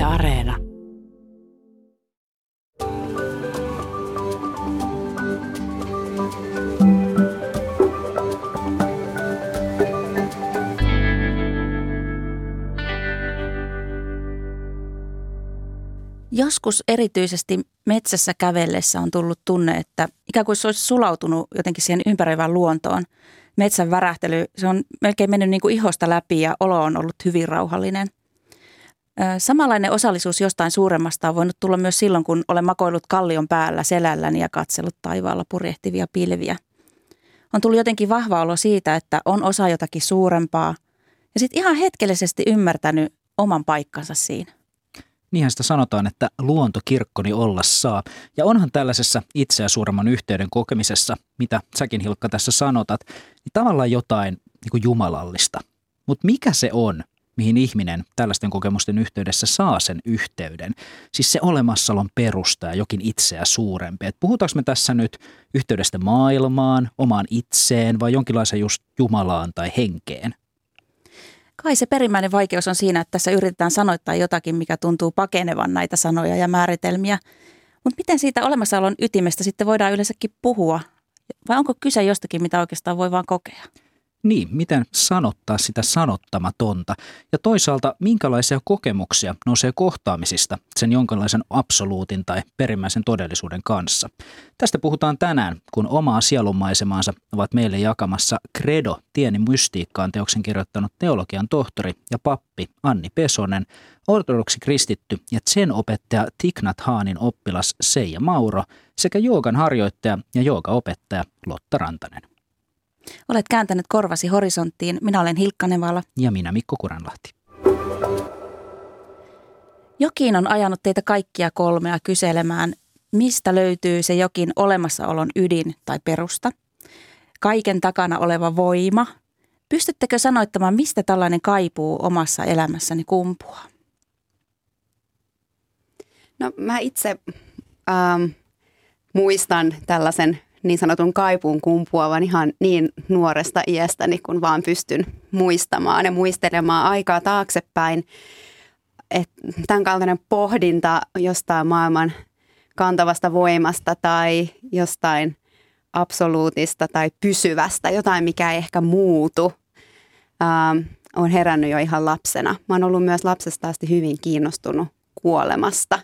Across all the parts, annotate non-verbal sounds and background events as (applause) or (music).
Yle Areena. Joskus erityisesti metsässä kävellessä on tullut tunne, että ikään kuin se olisi sulautunut jotenkin siihen ympäröivään luontoon. Metsän värähtely, se on melkein mennyt niin kuin ihosta läpi ja olo on ollut hyvin rauhallinen. Samanlainen osallisuus jostain suuremmasta on voinut tulla myös silloin, kun olen makoillut kallion päällä selälläni ja katsellut taivaalla purjehtivia pilviä. On tullut jotenkin vahva olo siitä, että on osa jotakin suurempaa ja sitten ihan hetkellisesti ymmärtänyt oman paikkansa siinä. Niinhän sitä sanotaan, että luonto kirkkoni olla saa. Ja onhan tällaisessa itseä suuremman yhteyden kokemisessa, mitä säkin Hilkka tässä sanotat, niin tavallaan jotain niin kuin jumalallista. Mutta mikä se on, mihin ihminen tällaisten kokemusten yhteydessä saa sen yhteyden? Siis se olemassaolon perusta ja jokin itseä suurempi. Et puhutaanko me tässä nyt yhteydestä maailmaan, omaan itseen vai jonkinlaisen just Jumalaan tai henkeen? Kai se perimmäinen vaikeus on siinä, että tässä yritetään sanoittaa jotakin, mikä tuntuu pakenevan näitä sanoja ja määritelmiä. Mutta miten siitä olemassaolon ytimestä sitten voidaan yleensäkin puhua? Vai onko kyse jostakin, mitä oikeastaan voi vaan kokea? Niin, miten sanottaa sitä sanottamatonta ja toisaalta minkälaisia kokemuksia nousee kohtaamisista sen jonkinlaisen absoluutin tai perimmäisen todellisuuden kanssa. Tästä puhutaan tänään, kun omaa sielunmaisemaansa ovat meille jakamassa Credo, tieni mystiikkaan teoksen kirjoittanut teologian tohtori ja pappi Anni Pesonen, ortodoksi kristitty ja sen opettaja Tiknat Haanin oppilas Seija Mauro sekä joogan harjoittaja ja joogaopettaja Lotta Rantanen. Olet kääntänyt korvasi horisonttiin. Minä olen Hilkka Nevala. Ja minä Mikko Kuranlahti. Jokin on ajanut teitä kaikkia kolmea kyselemään, mistä löytyy se jokin olemassaolon ydin tai perusta. Kaiken takana oleva voima. Pystyttekö sanoittamaan, mistä tällainen kaipuu omassa elämässäni kumpuaa? No mä itse ähm, muistan tällaisen niin sanotun kaipuun kumpuavan ihan niin nuoresta iästäni, kun vaan pystyn muistamaan ja muistelemaan aikaa taaksepäin. Että tämän kaltainen pohdinta jostain maailman kantavasta voimasta tai jostain absoluutista tai pysyvästä, jotain mikä ei ehkä muutu, ähm, on herännyt jo ihan lapsena. Mä oon ollut myös lapsesta asti hyvin kiinnostunut kuolemasta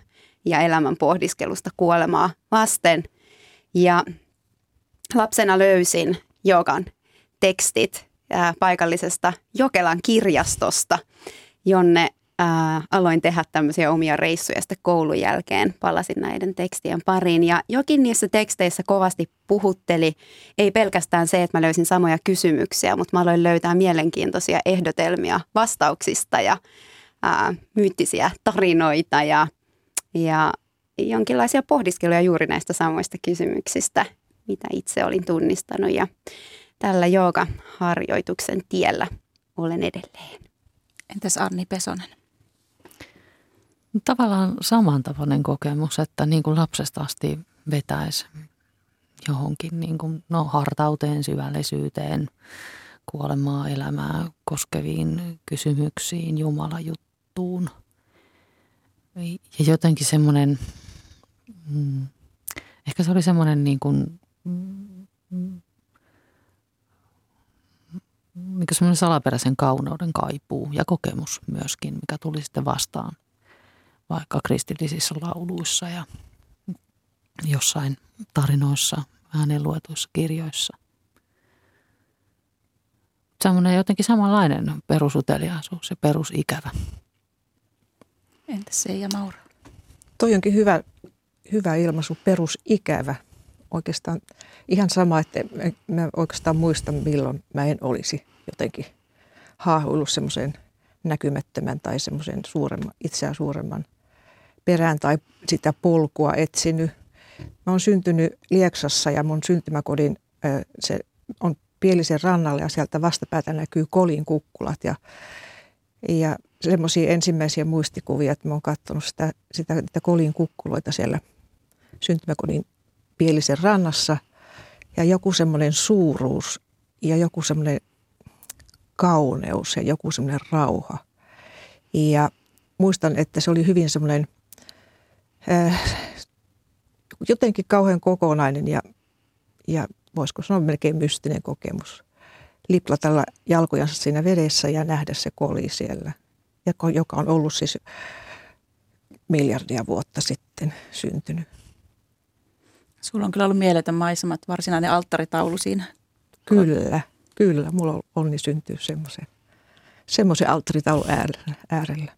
ja elämän pohdiskelusta kuolemaa vasten. Ja lapsena löysin Jogan tekstit ää, paikallisesta Jokelan kirjastosta, jonne ää, aloin tehdä tämmöisiä omia reissuja sitten koulun jälkeen. Palasin näiden tekstien pariin ja jokin niissä teksteissä kovasti puhutteli. Ei pelkästään se, että mä löysin samoja kysymyksiä, mutta mä aloin löytää mielenkiintoisia ehdotelmia vastauksista ja ää, myyttisiä tarinoita ja, ja jonkinlaisia pohdiskeluja juuri näistä samoista kysymyksistä mitä itse olin tunnistanut ja tällä harjoituksen tiellä olen edelleen. Entäs Arni Pesonen? Tavallaan samantapainen kokemus, että niin kuin lapsesta asti vetäisi johonkin niin kuin, no, hartauteen, syvällisyyteen, kuolemaa, elämää koskeviin kysymyksiin, Jumalajuttuun. Ja jotenkin semmoinen, mm, ehkä se oli semmoinen niin kuin mikä semmoinen salaperäisen kauneuden kaipuu ja kokemus myöskin, mikä tuli sitten vastaan vaikka kristillisissä lauluissa ja jossain tarinoissa, hänen luetuissa kirjoissa. Semmoinen jotenkin samanlainen perusuteliaisuus ja perusikävä. Entäs se ja Maura? Toi onkin hyvä, hyvä ilmaisu, perusikävä oikeastaan ihan sama, että mä oikeastaan muistan milloin mä en olisi jotenkin haahuillut semmoisen näkymättömän tai semmoisen suuremman, itseään suuremman perään tai sitä polkua etsinyt. Mä oon syntynyt Lieksassa ja mun syntymäkodin se on Pielisen rannalla ja sieltä vastapäätä näkyy Kolin kukkulat ja, ja semmoisia ensimmäisiä muistikuvia, että mä oon katsonut sitä, sitä, sitä Kolin kukkuloita siellä syntymäkodin Pielisen rannassa ja joku semmoinen suuruus ja joku semmoinen kauneus ja joku semmoinen rauha. Ja muistan, että se oli hyvin semmoinen äh, jotenkin kauhean kokonainen ja, ja voisiko sanoa melkein mystinen kokemus. Liplatella jalkojansa siinä vedessä ja nähdä se koli siellä, joka on ollut siis miljardia vuotta sitten syntynyt. Sulla on kyllä ollut mieletön maisemat, varsinainen alttaritaulu siinä. Kyllä, kyllä. Mulla on onni syntyä semmoisen, semmoisen alttaritaulun äärellä.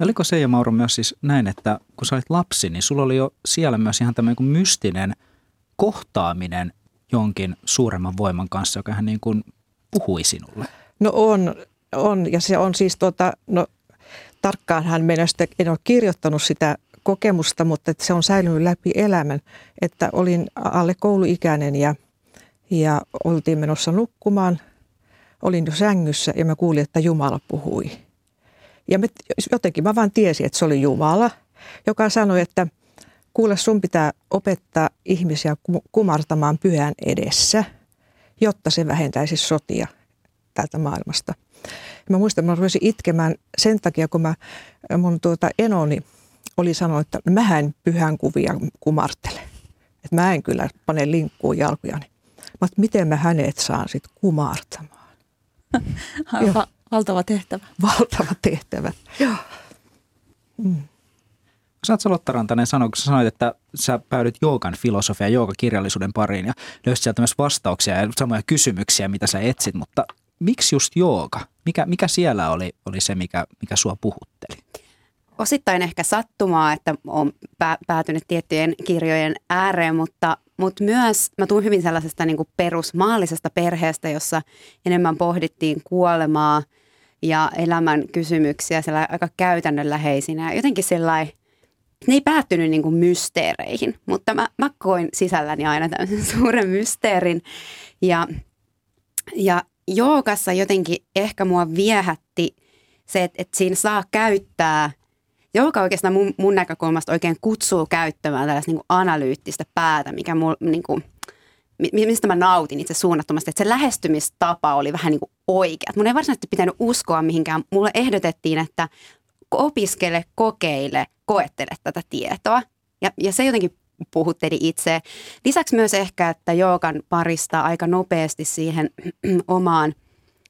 Oliko se ja Mauro myös siis näin, että kun sä olit lapsi, niin sulla oli jo siellä myös ihan tämmöinen kuin mystinen kohtaaminen jonkin suuremman voiman kanssa, joka hän niin kuin puhui sinulle? No on, on ja se on siis tota, no tarkkaan hän menestä, en ole kirjoittanut sitä kokemusta, mutta että se on säilynyt läpi elämän, että olin alle kouluikäinen ja, ja oltiin menossa nukkumaan. Olin jo sängyssä ja mä kuulin, että Jumala puhui. Ja me, jotenkin mä vaan tiesin, että se oli Jumala, joka sanoi, että kuule sun pitää opettaa ihmisiä kumartamaan pyhän edessä, jotta se vähentäisi sotia täältä maailmasta. Mä muistan, että mä rupesin itkemään sen takia, kun mä, mun tuota enoni oli sanonut, että mä en pyhän kuvia kumartele. Että mä en kyllä pane linkkuun jalkojani. Mä miten mä hänet saan sitten kumartamaan. (laughs) Va- valtava tehtävä. Valtava tehtävä, joo. Mm. Sä oot Lotta Rantanen sanoa, kun sä sanoit, että sä päädyt joogan filosofia ja kirjallisuuden pariin ja löysit sieltä myös vastauksia ja samoja kysymyksiä, mitä sä etsit, mutta miksi just jooga? Mikä, mikä siellä oli, oli se, mikä, mikä sua puhutteli? Osittain ehkä sattumaa, että olen päätynyt tiettyjen kirjojen ääreen, mutta, mutta myös mä tuun hyvin sellaisesta niin kuin perusmaallisesta perheestä, jossa enemmän pohdittiin kuolemaa ja elämän kysymyksiä siellä aika käytännönläheisinä. Jotenkin sellainen ne ei päättynyt niin kuin mysteereihin, mutta mä, mä koin sisälläni aina tämmöisen (laughs) suuren mysteerin. Ja, ja joogassa jotenkin ehkä mua viehätti se, että, että siinä saa käyttää, jooga oikeastaan mun, mun näkökulmasta oikein kutsuu käyttämään tällaista niin analyyttistä päätä, mikä mul, niin kuin, mistä mä nautin itse suunnattomasti, että se lähestymistapa oli vähän niin kuin oikea. Mun ei varsinaisesti pitänyt uskoa mihinkään. Mulle ehdotettiin, että opiskele, kokeile, koettele tätä tietoa. Ja, ja se jotenkin puhutteli itse. Lisäksi myös ehkä, että joogan parista aika nopeasti siihen omaan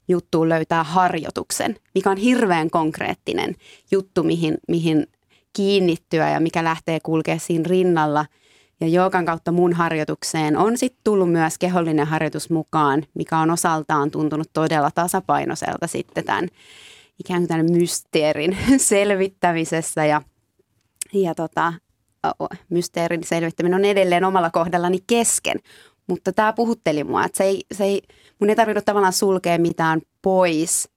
juttuun löytää harjoituksen, mikä on hirveän konkreettinen juttu, mihin, mihin kiinnittyä ja mikä lähtee kulkea siinä rinnalla. Ja joogan kautta mun harjoitukseen on sitten tullut myös kehollinen harjoitus mukaan, mikä on osaltaan tuntunut todella tasapainoiselta sitten tämän ikään kuin tämän mysteerin (laughs) selvittämisessä ja, ja tota, mysteerin selvittäminen on edelleen omalla kohdallani kesken. Mutta tämä puhutteli mua, että se ei, se ei, mun ei tarvinnut tavallaan sulkea mitään pois.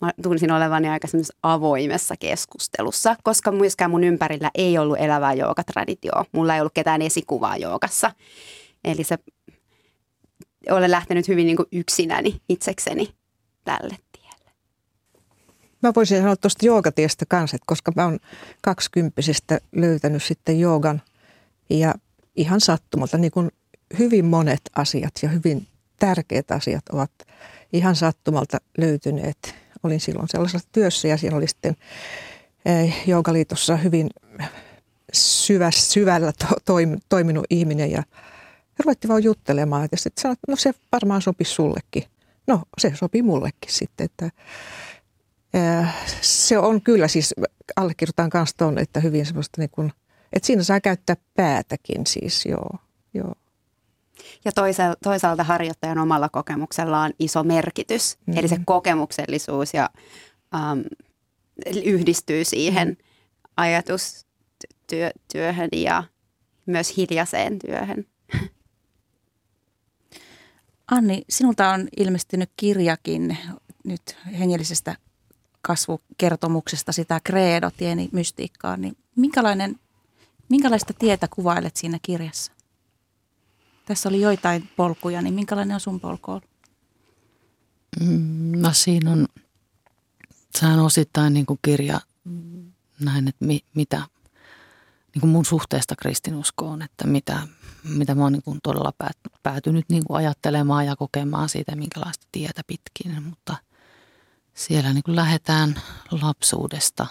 Mä tunsin olevani aika avoimessa keskustelussa, koska myöskään mun ympärillä ei ollut elävää joogatraditioa. Mulla ei ollut ketään esikuvaa joogassa. Eli se olen lähtenyt hyvin niin kuin yksinäni itsekseni tälle Mä voisin sanoa tuosta joogatiestä kanssa, että koska mä oon kaksikymppisestä löytänyt sitten joogan ja ihan sattumalta, niin kuin hyvin monet asiat ja hyvin tärkeät asiat ovat ihan sattumalta löytyneet. Olin silloin sellaisessa työssä ja siinä oli sitten eh, joogaliitossa hyvin syvä, syvällä to, toiminut ihminen ja ruvettiin vaan juttelemaan. Ja sitten sanoin, että no se varmaan sopi sullekin. No se sopi mullekin sitten, että se on kyllä siis, allekirjoitan kanssa tuon, että hyvin semmoista niin kuin, että siinä saa käyttää päätäkin siis, joo, joo. Ja toisaalta, toisaalta harjoittajan omalla kokemuksella on iso merkitys, mm-hmm. eli se kokemuksellisuus ja um, yhdistyy siihen mm-hmm. ajatustyöhön ja myös hiljaiseen työhön. Anni, sinulta on ilmestynyt kirjakin nyt hengellisestä kasvukertomuksesta sitä credo, tieni mystiikkaa, niin minkälainen, minkälaista tietä kuvailet siinä kirjassa? Tässä oli joitain polkuja, niin minkälainen on sun polku ollut? Mm, no siinä on, sehän osittain niin kuin kirja näin, että mi, mitä niin kuin mun suhteesta kristinuskoon, että mitä, mitä mä oon niin kuin todella päätynyt niin kuin ajattelemaan ja kokemaan siitä, minkälaista tietä pitkin, mutta – siellä niin kuin lähdetään lapsuudesta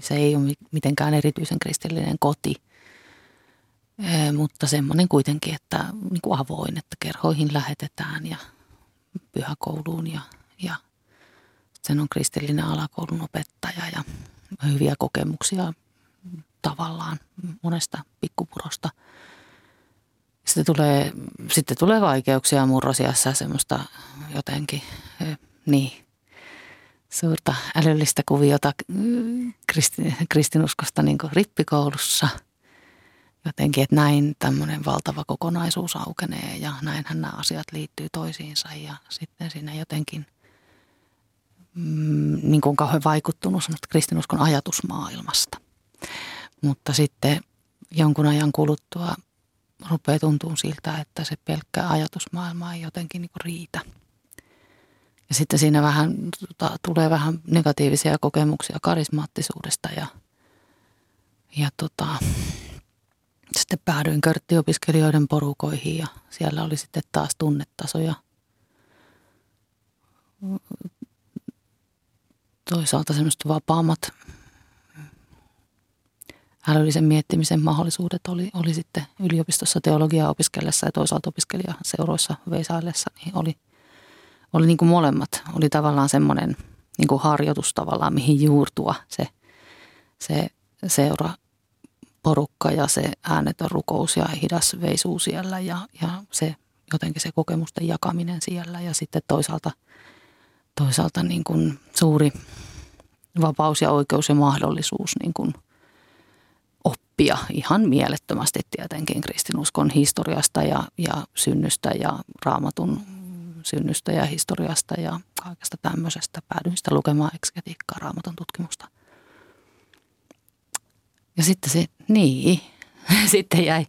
Se ei ole mitenkään erityisen kristillinen koti, mutta semmoinen kuitenkin, että niin kuin avoin, että kerhoihin lähetetään ja pyhäkouluun ja, ja sen on kristillinen alakoulun opettaja ja hyviä kokemuksia tavallaan monesta pikkupurosta. Sitten tulee, sitten tulee vaikeuksia murrosiassa semmoista jotenkin, niin, suurta älyllistä kuviota kristi, kristinuskosta niin rippikoulussa. Jotenkin, että näin tämmöinen valtava kokonaisuus aukenee ja näinhän nämä asiat liittyy toisiinsa ja sitten siinä jotenkin mm, niin kuin kauhean vaikuttunut kristinuskon ajatusmaailmasta. Mutta sitten jonkun ajan kuluttua rupeaa tuntumaan siltä, että se pelkkä ajatusmaailma ei jotenkin niin riitä. Ja sitten siinä vähän tota, tulee vähän negatiivisia kokemuksia karismaattisuudesta ja, ja tota, sitten päädyin körttiopiskelijoiden porukoihin ja siellä oli sitten taas tunnetasoja. Toisaalta semmoista vapaammat älyllisen miettimisen mahdollisuudet oli, oli sitten yliopistossa teologiaa opiskellessa ja toisaalta opiskelijaseuroissa veisaillessa, niin oli, oli niin kuin molemmat. Oli tavallaan semmoinen niin kuin harjoitus tavallaan, mihin juurtua se, se seura porukka ja se äänetön rukous ja hidas veisuu siellä ja, ja se jotenkin se kokemusten jakaminen siellä ja sitten toisaalta, toisaalta niin kuin suuri vapaus ja oikeus ja mahdollisuus niin kuin oppia ihan mielettömästi tietenkin kristinuskon historiasta ja, ja synnystä ja raamatun synnystä ja historiasta ja kaikesta tämmöisestä. Päädyin sitä lukemaan eksketiikkaa, raamatun tutkimusta. Ja sitten se, niin, (laughs) sitten jäi,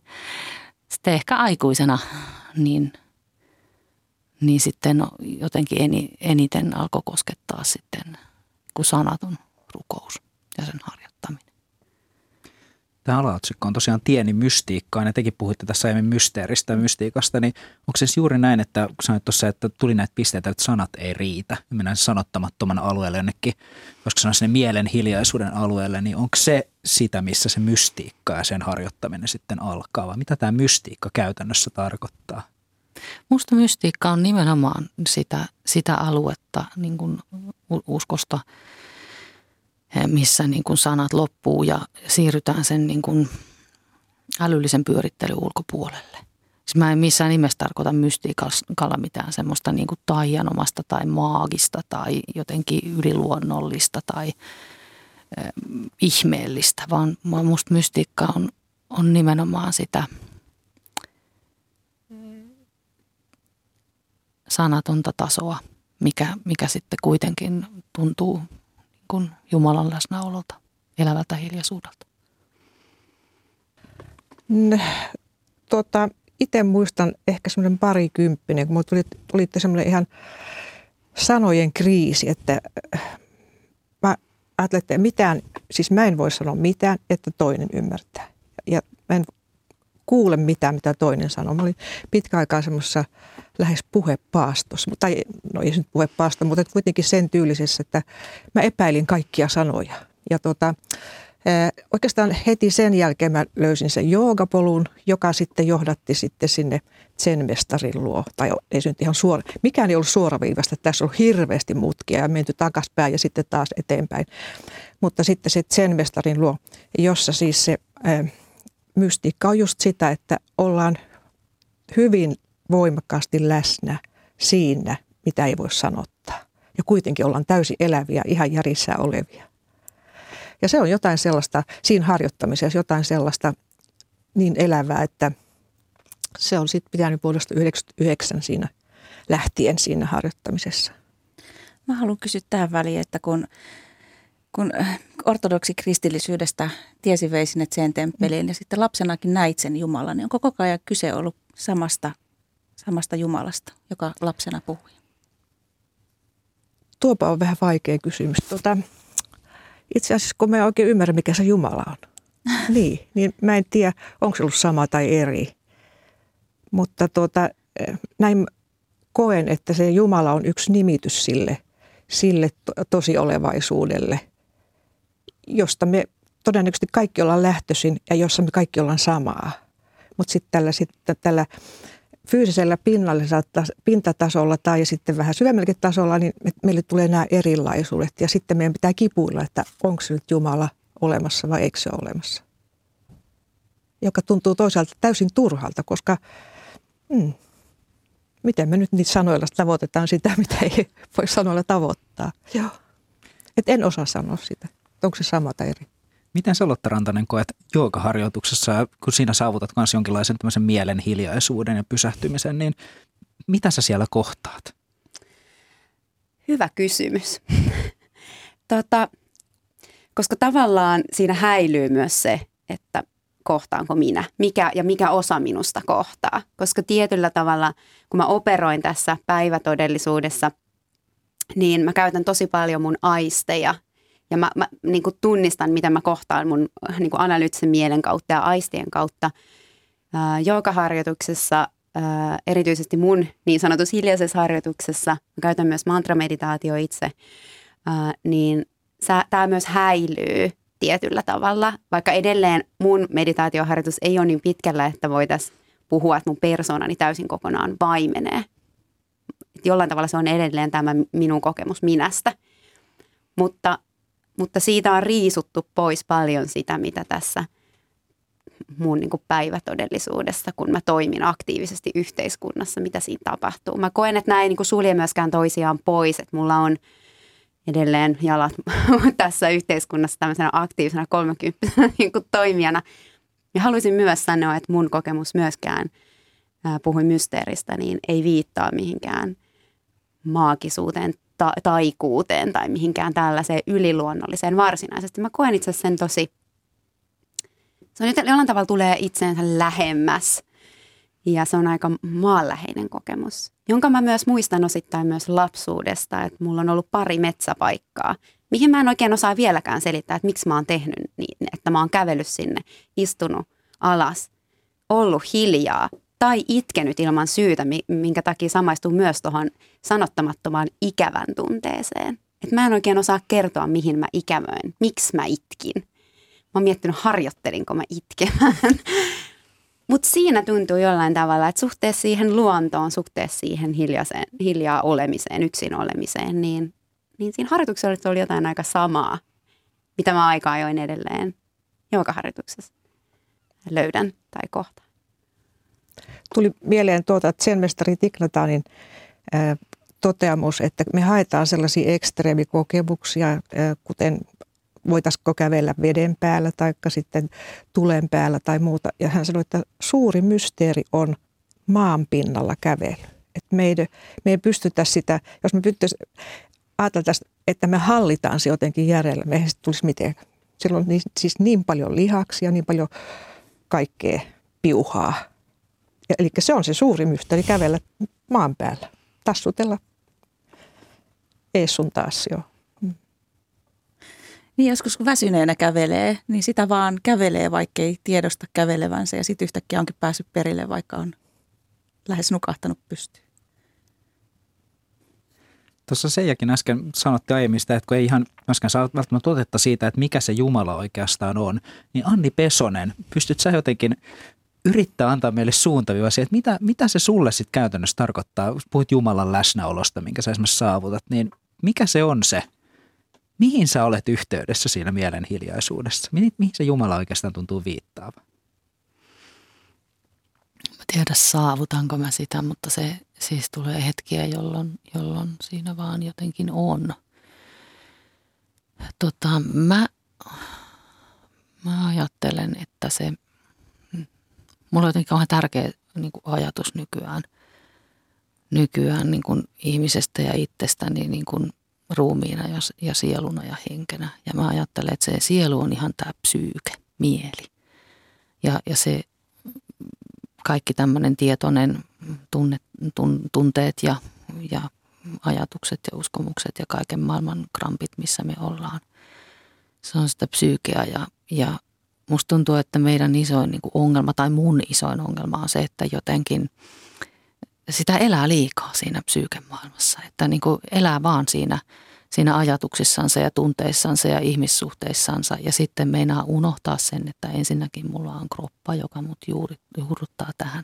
sitten ehkä aikuisena, niin, niin sitten jotenkin eniten alkoi koskettaa sitten kuin sanaton rukous ja sen harjoittaminen. Tämä alaotsikko on tosiaan tieni mystiikkaan ja tekin puhuitte tässä aiemmin mysteeristä ja mystiikasta, niin onko se juuri näin, että kun sanoit tuossa, että tuli näitä pisteitä, että sanat ei riitä, mennään sanottamattoman alueelle jonnekin, koska sanoa sinne mielen hiljaisuuden alueelle, niin onko se sitä, missä se mystiikka ja sen harjoittaminen sitten alkaa, vai mitä tämä mystiikka käytännössä tarkoittaa? Musta mystiikka on nimenomaan sitä, sitä aluetta niin kuin uskosta, missä niin kuin sanat loppuu ja siirrytään sen niin kuin älyllisen pyörittelyn ulkopuolelle. Siis mä en missään nimessä tarkoita mystiikalla mitään semmoista niin kuin taianomasta tai maagista tai jotenkin yliluonnollista tai äh, ihmeellistä, vaan musta mystiikka on, on nimenomaan sitä sanatonta tasoa, mikä, mikä sitten kuitenkin tuntuu kuin Jumalan läsnäololta, elävältä hiljaisuudelta? Tota, itse muistan ehkä semmoinen parikymppinen, kun tuli, tulitte semmoinen ihan sanojen kriisi, että äh, mä ajattelin, että mitään, siis mä en voi sanoa mitään, että toinen ymmärtää. Ja mä en kuule mitään, mitä toinen sanoo. Mä olin pitkä aikaa semmoisessa lähes puhepaastossa, tai no ei nyt puhepaasto, mutta kuitenkin sen tyylisessä, että mä epäilin kaikkia sanoja. Ja tota, oikeastaan heti sen jälkeen mä löysin sen joogapolun, joka sitten johdatti sitten sinne sen mestarin luo. Tai ei se nyt ihan suora, mikään ei ollut suoraviivasta, tässä on hirveästi mutkia ja menty takaspäin ja sitten taas eteenpäin. Mutta sitten se sen mestarin luo, jossa siis se mystiikka on just sitä, että ollaan hyvin voimakkaasti läsnä siinä, mitä ei voi sanottaa. Ja kuitenkin ollaan täysin eläviä, ihan järjissään olevia. Ja se on jotain sellaista, siinä harjoittamisessa jotain sellaista niin elävää, että se on sitten pitänyt vuodesta 1999 siinä lähtien siinä harjoittamisessa. Mä haluan kysyä tähän väliin, että kun, kun ortodoksi kristillisyydestä tiesi vei sinne sen temppeliin mm. ja sitten lapsenakin näit sen Jumalan, niin onko koko ajan kyse ollut samasta samasta Jumalasta, joka lapsena puhui? Tuopa on vähän vaikea kysymys. Tuota, itse asiassa kun mä oikein ymmärrä, mikä se Jumala on, (laughs) niin, niin mä en tiedä, onko se ollut sama tai eri. Mutta tuota, näin koen, että se Jumala on yksi nimitys sille, sille tosi olevaisuudelle, josta me todennäköisesti kaikki ollaan lähtöisin ja jossa me kaikki ollaan samaa. Mutta sitten tällä, sit, tällä fyysisellä pinnallisella pintatasolla tai sitten vähän syvemmälläkin tasolla, niin meille tulee nämä erilaisuudet. Ja sitten meidän pitää kipuilla, että onko se nyt Jumala olemassa vai eikö se ole olemassa. Joka tuntuu toisaalta täysin turhalta, koska hmm, miten me nyt niitä sanoilla tavoitetaan sitä, (laughs) mitä ei voi sanoilla tavoittaa. Joo. Et en osaa sanoa sitä. Onko se sama tai eri? Miten sä Lotta Rantanen koet joogaharjoituksessa, kun siinä saavutat myös jonkinlaisen tämmöisen mielen hiljaisuuden ja pysähtymisen, niin mitä sä siellä kohtaat? Hyvä kysymys. (laughs) tota, koska tavallaan siinä häilyy myös se, että kohtaanko minä, mikä ja mikä osa minusta kohtaa. Koska tietyllä tavalla, kun mä operoin tässä päivätodellisuudessa, niin mä käytän tosi paljon mun aisteja ja mä, mä niin kuin tunnistan, mitä mä kohtaan mun niin kuin analyyttisen mielen kautta ja aistien kautta. Ää, joogaharjoituksessa, ää, erityisesti mun niin sanotussa hiljaisessa harjoituksessa, mä käytän myös mantrameditaatio itse, niin tämä myös häilyy tietyllä tavalla, vaikka edelleen mun meditaatioharjoitus ei ole niin pitkällä, että voitaisiin puhua, että mun persoonani täysin kokonaan vaimenee. Et jollain tavalla se on edelleen tämä minun kokemus minästä. Mutta mutta siitä on riisuttu pois paljon sitä, mitä tässä mun niin päivätodellisuudessa, kun mä toimin aktiivisesti yhteiskunnassa, mitä siinä tapahtuu. Mä koen, että näin niin sulje myöskään toisiaan pois, että mulla on edelleen jalat (laughs) tässä yhteiskunnassa tämmöisenä aktiivisena 30 (laughs) niin toimijana. Ja haluaisin myös sanoa, että mun kokemus myöskään, puhuin mysteeristä, niin ei viittaa mihinkään maagisuuteen ta- taikuuteen tai mihinkään tällaiseen yliluonnolliseen varsinaisesti. Mä koen itse sen tosi, se on jollain tavalla tulee itseensä lähemmäs ja se on aika maanläheinen kokemus, jonka mä myös muistan osittain myös lapsuudesta, että mulla on ollut pari metsäpaikkaa, mihin mä en oikein osaa vieläkään selittää, että miksi mä oon tehnyt niin, että mä oon kävellyt sinne, istunut alas, ollut hiljaa, tai itkenyt ilman syytä, minkä takia samaistuu myös tuohon sanottamattomaan ikävän tunteeseen. Et mä en oikein osaa kertoa, mihin mä ikävöin, miksi mä itkin. Mä oon miettinyt, harjoittelinko mä itkemään. (laughs) Mutta siinä tuntuu jollain tavalla, että suhteessa siihen luontoon, suhteessa siihen hiljaiseen, hiljaa olemiseen, yksin olemiseen, niin, niin siinä harjoituksessa oli jotain aika samaa, mitä mä aika ajoin edelleen joka harjoituksessa löydän tai kohta tuli mieleen tuota Zen-mestari Tignatanin toteamus, että me haetaan sellaisia ekstreemikokemuksia, kuten voitaisiko kävellä veden päällä tai sitten tulen päällä tai muuta. Ja hän sanoi, että suuri mysteeri on maan pinnalla kävely. Että me, ei, me ei pystytä sitä, jos me ajatella että me hallitaan se jotenkin järjellä, me ei tulisi mitenkään. Siellä on niin, siis niin paljon lihaksia, niin paljon kaikkea piuhaa Eli se on se suuri mysteeri, kävellä maan päällä, tassutella ees sun taas jo. Mm. Niin joskus kun väsyneenä kävelee, niin sitä vaan kävelee, vaikka ei tiedosta kävelevänsä ja sitten yhtäkkiä onkin päässyt perille, vaikka on lähes nukahtanut pystyyn. Tuossa Seijakin äsken sanotti aiemmin sitä, että kun ei ihan myöskään saa välttämättä otetta siitä, että mikä se Jumala oikeastaan on, niin Anni Pesonen, pystyt sä jotenkin yrittää antaa meille suuntaviiva siihen, että mitä, mitä se sulle sitten käytännössä tarkoittaa. Puhuit Jumalan läsnäolosta, minkä sä esimerkiksi saavutat, niin mikä se on se? Mihin sä olet yhteydessä siinä mielen hiljaisuudessa? Mihin, mihin se Jumala oikeastaan tuntuu viittaava? Mä tiedä saavutanko mä sitä, mutta se siis tulee hetkiä, jolloin, jolloin siinä vaan jotenkin on. Tota, mä, mä ajattelen, että se – mulla on jotenkin kauhean tärkeä niin kuin ajatus nykyään, nykyään niin kuin ihmisestä ja itsestäni niin kuin ruumiina ja, ja sieluna ja henkenä. Ja mä ajattelen, että se sielu on ihan tämä psyyke, mieli. Ja, ja se kaikki tämmöinen tietoinen tunne, tun, tunteet ja, ja ajatukset ja uskomukset ja kaiken maailman krampit, missä me ollaan. Se on sitä psyykeä ja, ja musta tuntuu, että meidän isoin niin ongelma tai mun isoin ongelma on se, että jotenkin sitä elää liikaa siinä psyykemaailmassa. Että niin kuin elää vaan siinä, siinä ajatuksissansa ja tunteissansa ja ihmissuhteissansa. Ja sitten meinaa unohtaa sen, että ensinnäkin mulla on kroppa, joka mut juuri, juurruttaa tähän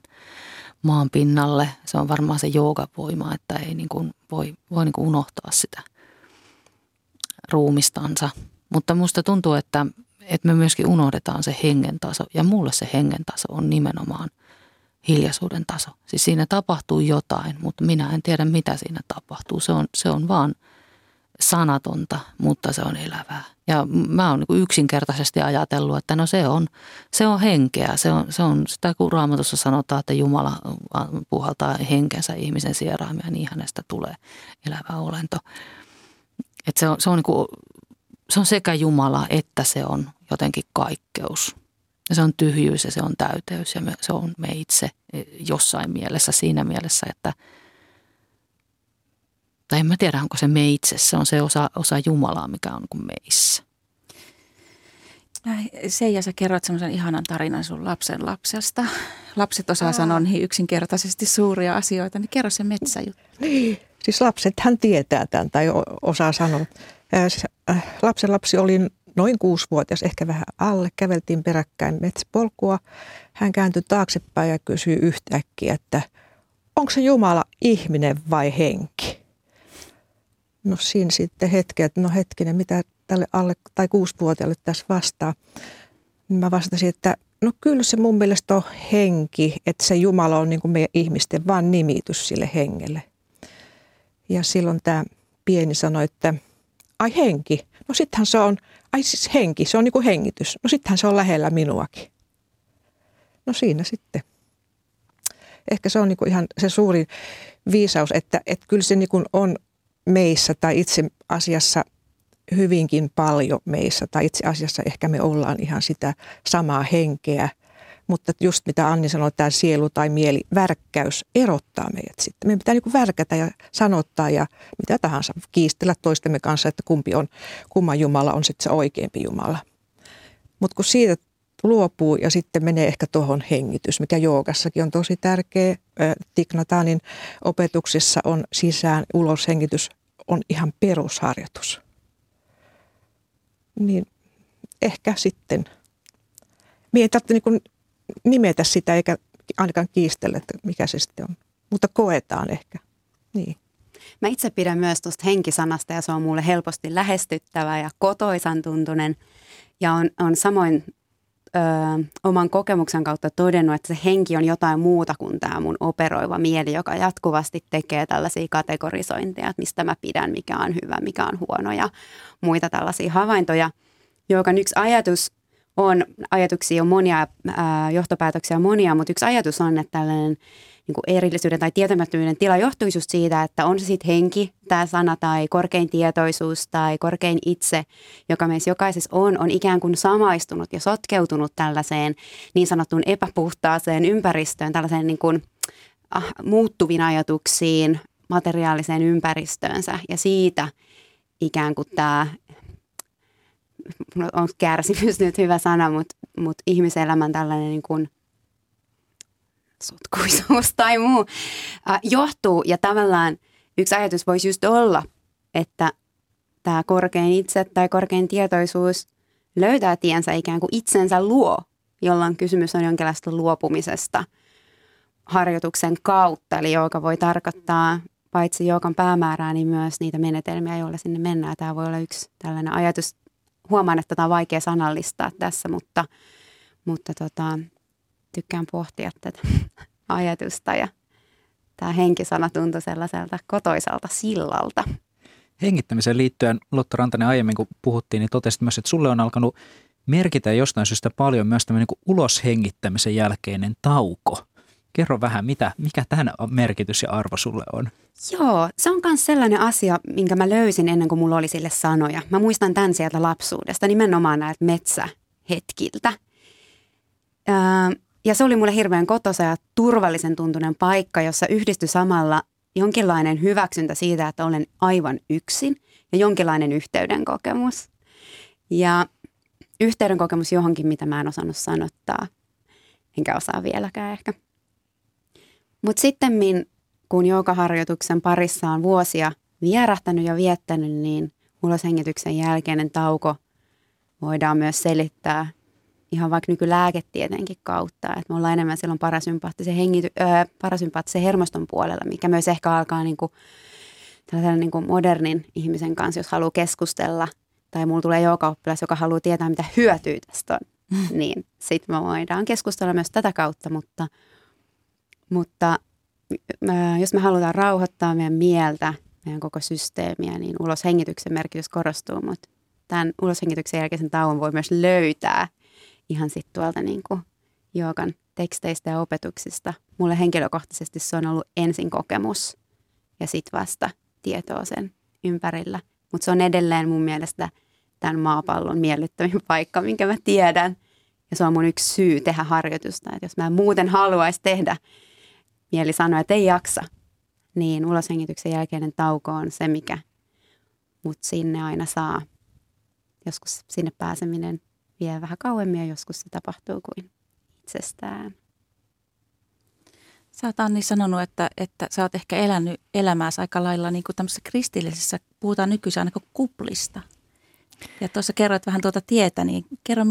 maan pinnalle. Se on varmaan se joogavoima, että ei niin kuin voi, voi niin kuin unohtaa sitä ruumistansa. Mutta musta tuntuu, että, että me myöskin unohdetaan se hengen taso. Ja mulle se hengen taso on nimenomaan hiljaisuuden taso. Siis siinä tapahtuu jotain, mutta minä en tiedä mitä siinä tapahtuu. Se on, se on vaan sanatonta, mutta se on elävää. Ja mä oon niin yksinkertaisesti ajatellut, että no se on, se on henkeä. Se on, se on sitä, kun raamatussa sanotaan, että Jumala puhaltaa henkensä ihmisen sieraimia, niin hänestä tulee elävä olento. Et se on, se on niin kuin se on sekä Jumala että se on jotenkin kaikkeus. Ja se on tyhjyys ja se on täyteys ja me, se on me itse e, jossain mielessä siinä mielessä, että tai en mä tiedä, onko se me itse, se on se osa, osa Jumalaa, mikä on kuin meissä. Seija, sä kerroit semmoisen ihanan tarinan sun lapsen lapsesta. Lapset osaa Aa. sanoa niin yksinkertaisesti suuria asioita, niin kerro se metsäjuttu. Niin, siis lapset hän tietää tämän tai osaa sanoa. Äh, lapsen lapsi oli noin kuusivuotias, ehkä vähän alle. Käveltiin peräkkäin metsäpolkua. Hän kääntyi taaksepäin ja kysyi yhtäkkiä, että onko se Jumala ihminen vai henki? No siinä sitten hetki, että no hetkinen, mitä tälle alle tai kuusivuotiaalle tässä vastaa. Mä vastasin, että no kyllä se mun mielestä on henki, että se Jumala on niin kuin meidän ihmisten vaan nimitys sille hengelle. Ja silloin tämä pieni sanoi, että – ai henki, no sittenhän se on, ai siis henki, se on niin kuin hengitys, no sittenhän se on lähellä minuakin. No siinä sitten. Ehkä se on niin kuin ihan se suurin viisaus, että, että kyllä se niin kuin on meissä tai itse asiassa hyvinkin paljon meissä, tai itse asiassa ehkä me ollaan ihan sitä samaa henkeä – mutta just mitä Anni sanoi, tämä sielu tai mieli, värkkäys erottaa meidät sitten. Meidän pitää niin värkätä ja sanottaa ja mitä tahansa, kiistellä toistemme kanssa, että kumpi on, kumman Jumala on sitten se oikeampi Jumala. Mutta kun siitä luopuu ja sitten menee ehkä tuohon hengitys, mikä joogassakin on tosi tärkeä. Tiknatanin opetuksissa on sisään ulos hengitys on ihan perusharjoitus. Niin ehkä sitten. Mie ei tarvitse niin nimetä sitä eikä ainakaan kiistellä, että mikä se sitten on. Mutta koetaan ehkä. Niin. Mä itse pidän myös tuosta henkisanasta ja se on mulle helposti lähestyttävä ja kotoisan tuntunen. Ja on, on samoin ö, oman kokemuksen kautta todennut, että se henki on jotain muuta kuin tämä mun operoiva mieli, joka jatkuvasti tekee tällaisia kategorisointeja, että mistä mä pidän, mikä on hyvä, mikä on huono ja muita tällaisia havaintoja. Joka yksi ajatus on ajatuksia on monia, ää, johtopäätöksiä on monia, mutta yksi ajatus on, että tällainen niin kuin erillisyyden tai tietämättömyyden tila johtuu just siitä, että on se sitten henki, tämä sana tai korkein tietoisuus tai korkein itse, joka meissä jokaisessa on, on ikään kuin samaistunut ja sotkeutunut tällaiseen niin sanottuun epäpuhtaaseen ympäristöön, tällaiseen niin kuin, ah, muuttuviin ajatuksiin, materiaaliseen ympäristöönsä. Ja siitä ikään kuin tämä on kärsimys nyt hyvä sana, mutta, mutta ihmiselämän tällainen niin kuin sotkuisuus (laughs) tai muu äh, johtuu. Ja tavallaan yksi ajatus voisi just olla, että tämä korkein itse tai korkein tietoisuus löytää tiensä ikään kuin itsensä luo, jolloin kysymys on jonkinlaista luopumisesta harjoituksen kautta. Eli joka voi tarkoittaa paitsi joukan päämäärää, niin myös niitä menetelmiä, joilla sinne mennään. Tämä voi olla yksi tällainen ajatus huomaan, että tätä on vaikea sanallistaa tässä, mutta, mutta tota, tykkään pohtia tätä (laughs) ajatusta ja tämä henkisana tuntui sellaiselta kotoisalta sillalta. Hengittämiseen liittyen, Lotta Rantanen aiemmin kun puhuttiin, niin totesit myös, että sulle on alkanut merkitä jostain syystä paljon myös tämmöinen niin uloshengittämisen jälkeinen tauko. Kerro vähän, mitä, mikä tämän merkitys ja arvo sulle on? Joo, se on myös sellainen asia, minkä mä löysin ennen kuin mulla oli sille sanoja. Mä muistan tämän sieltä lapsuudesta, nimenomaan näiltä metsähetkiltä. Ja se oli mulle hirveän kotosa ja turvallisen tuntunen paikka, jossa yhdistyi samalla jonkinlainen hyväksyntä siitä, että olen aivan yksin ja jonkinlainen yhteyden kokemus. Ja yhteyden kokemus johonkin, mitä mä en osannut sanottaa, enkä osaa vieläkään ehkä. Mutta sitten kun joukaharjoituksen parissa on vuosia vierähtänyt ja viettänyt, niin uloshengityksen jälkeinen tauko. Voidaan myös selittää ihan vaikka nykylääketieteenkin kautta, että me ollaan enemmän silloin parasympaattisen, hengity, öö, parasympaattisen hermoston puolella, mikä myös ehkä alkaa niin kuin, niin kuin modernin ihmisen kanssa, jos haluaa keskustella, tai mulla tulee joka oppilas, joka haluaa tietää, mitä hyötyä tästä on, (laughs) niin sitten me voidaan keskustella myös tätä kautta, mutta, mutta jos me halutaan rauhoittaa meidän mieltä, meidän koko systeemiä, niin uloshengityksen merkitys korostuu, mutta tämän uloshengityksen jälkeisen tauon voi myös löytää ihan sitten tuolta niin kuin joogan teksteistä ja opetuksista. Mulle henkilökohtaisesti se on ollut ensin kokemus ja sitten vasta tietoa sen ympärillä. Mutta se on edelleen mun mielestä tämän maapallon miellyttävin paikka, minkä mä tiedän. Ja se on mun yksi syy tehdä harjoitusta. Että jos mä muuten haluaisi tehdä, mieli sanoa, että ei jaksa, niin uloshengityksen jälkeinen tauko on se, mikä mut sinne aina saa. Joskus sinne pääseminen vie vähän kauemmin ja joskus se tapahtuu kuin itsestään. Sä oot Anni sanonut, että, että sä oot ehkä elänyt elämääsi aika lailla niin kuin tämmöisessä kristillisessä, puhutaan nykyisin aina kuplista. Ja tuossa kerroit vähän tuota tietä, niin kerro,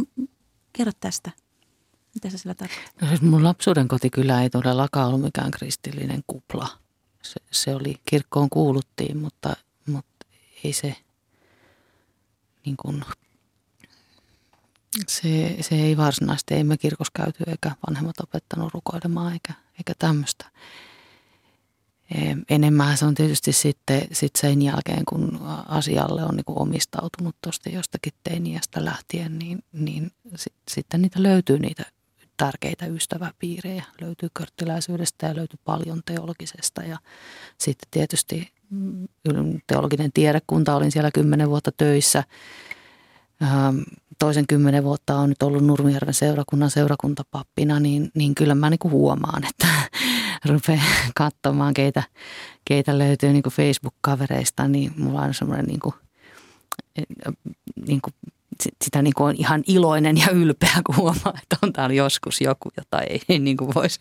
kerro tästä. Mitä sä sillä tarkoitat? No siis mun lapsuuden kotikylä ei todellakaan ollut mikään kristillinen kupla. Se, se oli, kirkkoon kuuluttiin, mutta, mutta ei se niin kuin se, se ei varsinaisesti, ei me kirkossa käyty eikä vanhemmat opettanut rukoilemaan eikä, eikä tämmöistä. Enemmän se on tietysti sitten sit sen jälkeen, kun asialle on niinku omistautunut tuosta jostakin teiniästä lähtien, niin, niin sit, sitten niitä löytyy niitä tärkeitä ystäväpiirejä. Löytyy körttiläisyydestä ja löytyy paljon teologisesta. Ja sitten tietysti mm, teologinen tiedekunta, olin siellä kymmenen vuotta töissä – Ähm, toisen kymmenen vuotta on nyt ollut Nurmijärven seurakunnan seurakuntapappina, niin, niin kyllä mä niin huomaan, että (laughs) rupeaa katsomaan, keitä, keitä löytyy niin Facebook-kavereista, niin mulla on semmoinen niin kuin, niin kuin, sitä niin kuin on ihan iloinen ja ylpeä, kun huomaa, että on täällä joskus joku, jota ei niin kuin voisi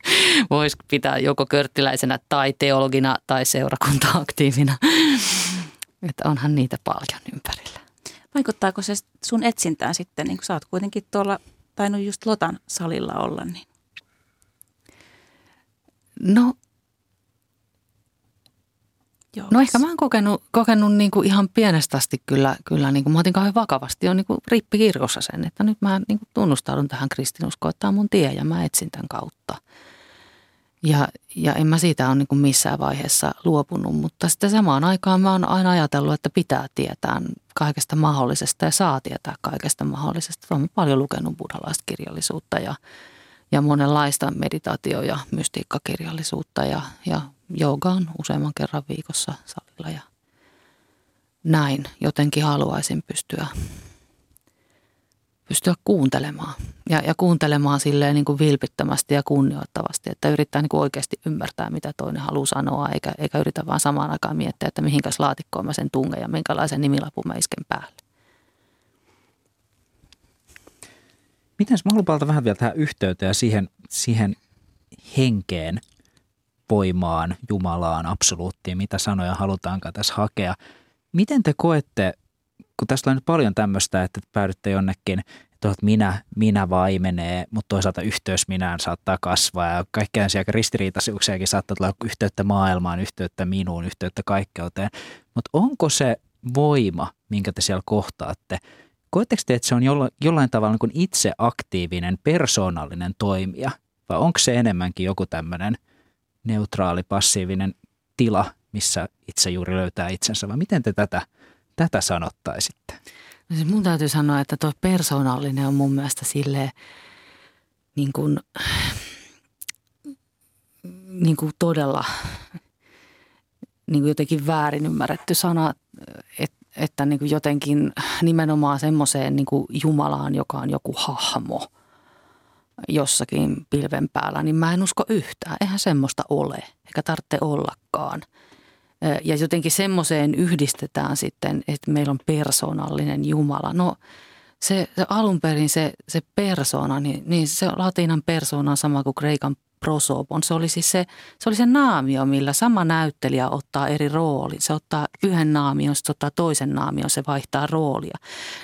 vois pitää joko körttiläisenä tai teologina tai seurakunta-aktiivina. Että onhan niitä paljon ympärillä. Vaikuttaako se sun etsintään sitten, niin kun sä oot kuitenkin tuolla tainnut just Lotan salilla olla, niin? No, Joo. No ehkä mä oon kokenut, kokenut niin kuin ihan pienestä asti kyllä, kyllä niin kuin mä otin kauhean vakavasti jo niin kuin rippikirkossa sen, että nyt mä niin kuin tunnustaudun tähän kristinuskoon, että tämä on mun tie ja mä etsin tämän kautta. Ja, ja en mä siitä ole niin kuin missään vaiheessa luopunut, mutta sitten samaan aikaan mä oon aina ajatellut, että pitää tietää kaikesta mahdollisesta ja saa tietää kaikesta mahdollisesta. Olen paljon lukenut buddhalaista kirjallisuutta ja, ja monenlaista meditaatio- ja mystiikkakirjallisuutta ja, ja joogaan useamman kerran viikossa salilla ja näin jotenkin haluaisin pystyä pystyä kuuntelemaan. Ja, ja kuuntelemaan silleen niin kuin vilpittömästi ja kunnioittavasti, että yrittää niin kuin oikeasti ymmärtää, mitä toinen haluaa sanoa, eikä, eikä yritä vaan samaan aikaan miettiä, että mihinkäs laatikkoon mä sen tungen ja minkälaisen nimilapun mä isken päälle. Miten mä haluan vähän vielä tähän yhteyteen ja siihen, siihen henkeen, voimaan, Jumalaan, absoluuttiin, mitä sanoja halutaankaan tässä hakea. Miten te koette kun tästä on nyt paljon tämmöistä, että päädytte jonnekin, että minä, minä vaimenee, mutta toisaalta yhteys minään saattaa kasvaa ja kaikkea aika ristiriitaisuuksiakin saattaa tulla yhteyttä maailmaan, yhteyttä minuun, yhteyttä kaikkeuteen. Mutta onko se voima, minkä te siellä kohtaatte, koetteko te, että se on jollain tavalla niin itse aktiivinen, persoonallinen toimija vai onko se enemmänkin joku tämmöinen neutraali, passiivinen tila, missä itse juuri löytää itsensä vai miten te tätä – tätä sanottaisitte? No siis mun täytyy sanoa, että tuo persoonallinen on mun mielestä silleen niin kuin, niin kuin todella niin kuin jotenkin väärin ymmärretty sana, että, että niin kuin jotenkin nimenomaan semmoiseen niin Jumalaan, joka on joku hahmo jossakin pilven päällä, niin mä en usko yhtään. Eihän semmoista ole, eikä tarvitse ollakaan – ja jotenkin semmoiseen yhdistetään sitten, että meillä on persoonallinen Jumala. No se, se alun perin se, se persona, niin, niin se latinan persona on sama kuin kreikan prosopon. Se oli siis se, se, oli se naamio, millä sama näyttelijä ottaa eri roolin. Se ottaa yhden naamion, sitten ottaa toisen naamion, se vaihtaa roolia.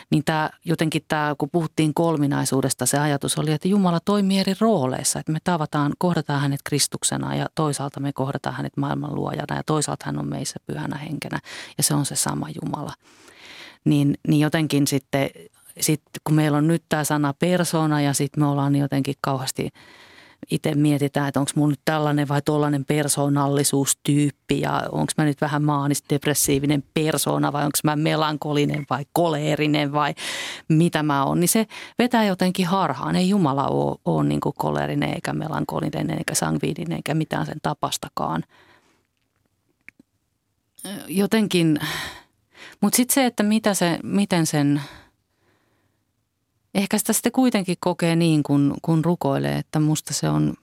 Niin tämä jotenkin tämä, kun puhuttiin kolminaisuudesta, se ajatus oli, että Jumala toimii eri rooleissa. Että me tavataan, kohdataan hänet Kristuksena ja toisaalta me kohdataan hänet maailman luojana ja toisaalta hän on meissä pyhänä henkenä ja se on se sama Jumala. Niin, niin jotenkin sitten sitten kun meillä on nyt tämä sana persona ja sitten me ollaan jotenkin kauheasti itse mietitään, että onko mun nyt tällainen vai tollainen persoonallisuustyyppi ja onko mä nyt vähän maanis-depressiivinen persona vai onko mä melankolinen vai koleerinen vai mitä mä oon, niin se vetää jotenkin harhaan. Ei Jumala ole, ole niin koleerinen eikä melankolinen eikä sangviininen eikä mitään sen tapastakaan. Jotenkin, mutta sitten se, että mitä se, miten sen – ehkä sitä sitten kuitenkin kokee niin, kun, kun rukoilee, että musta se on,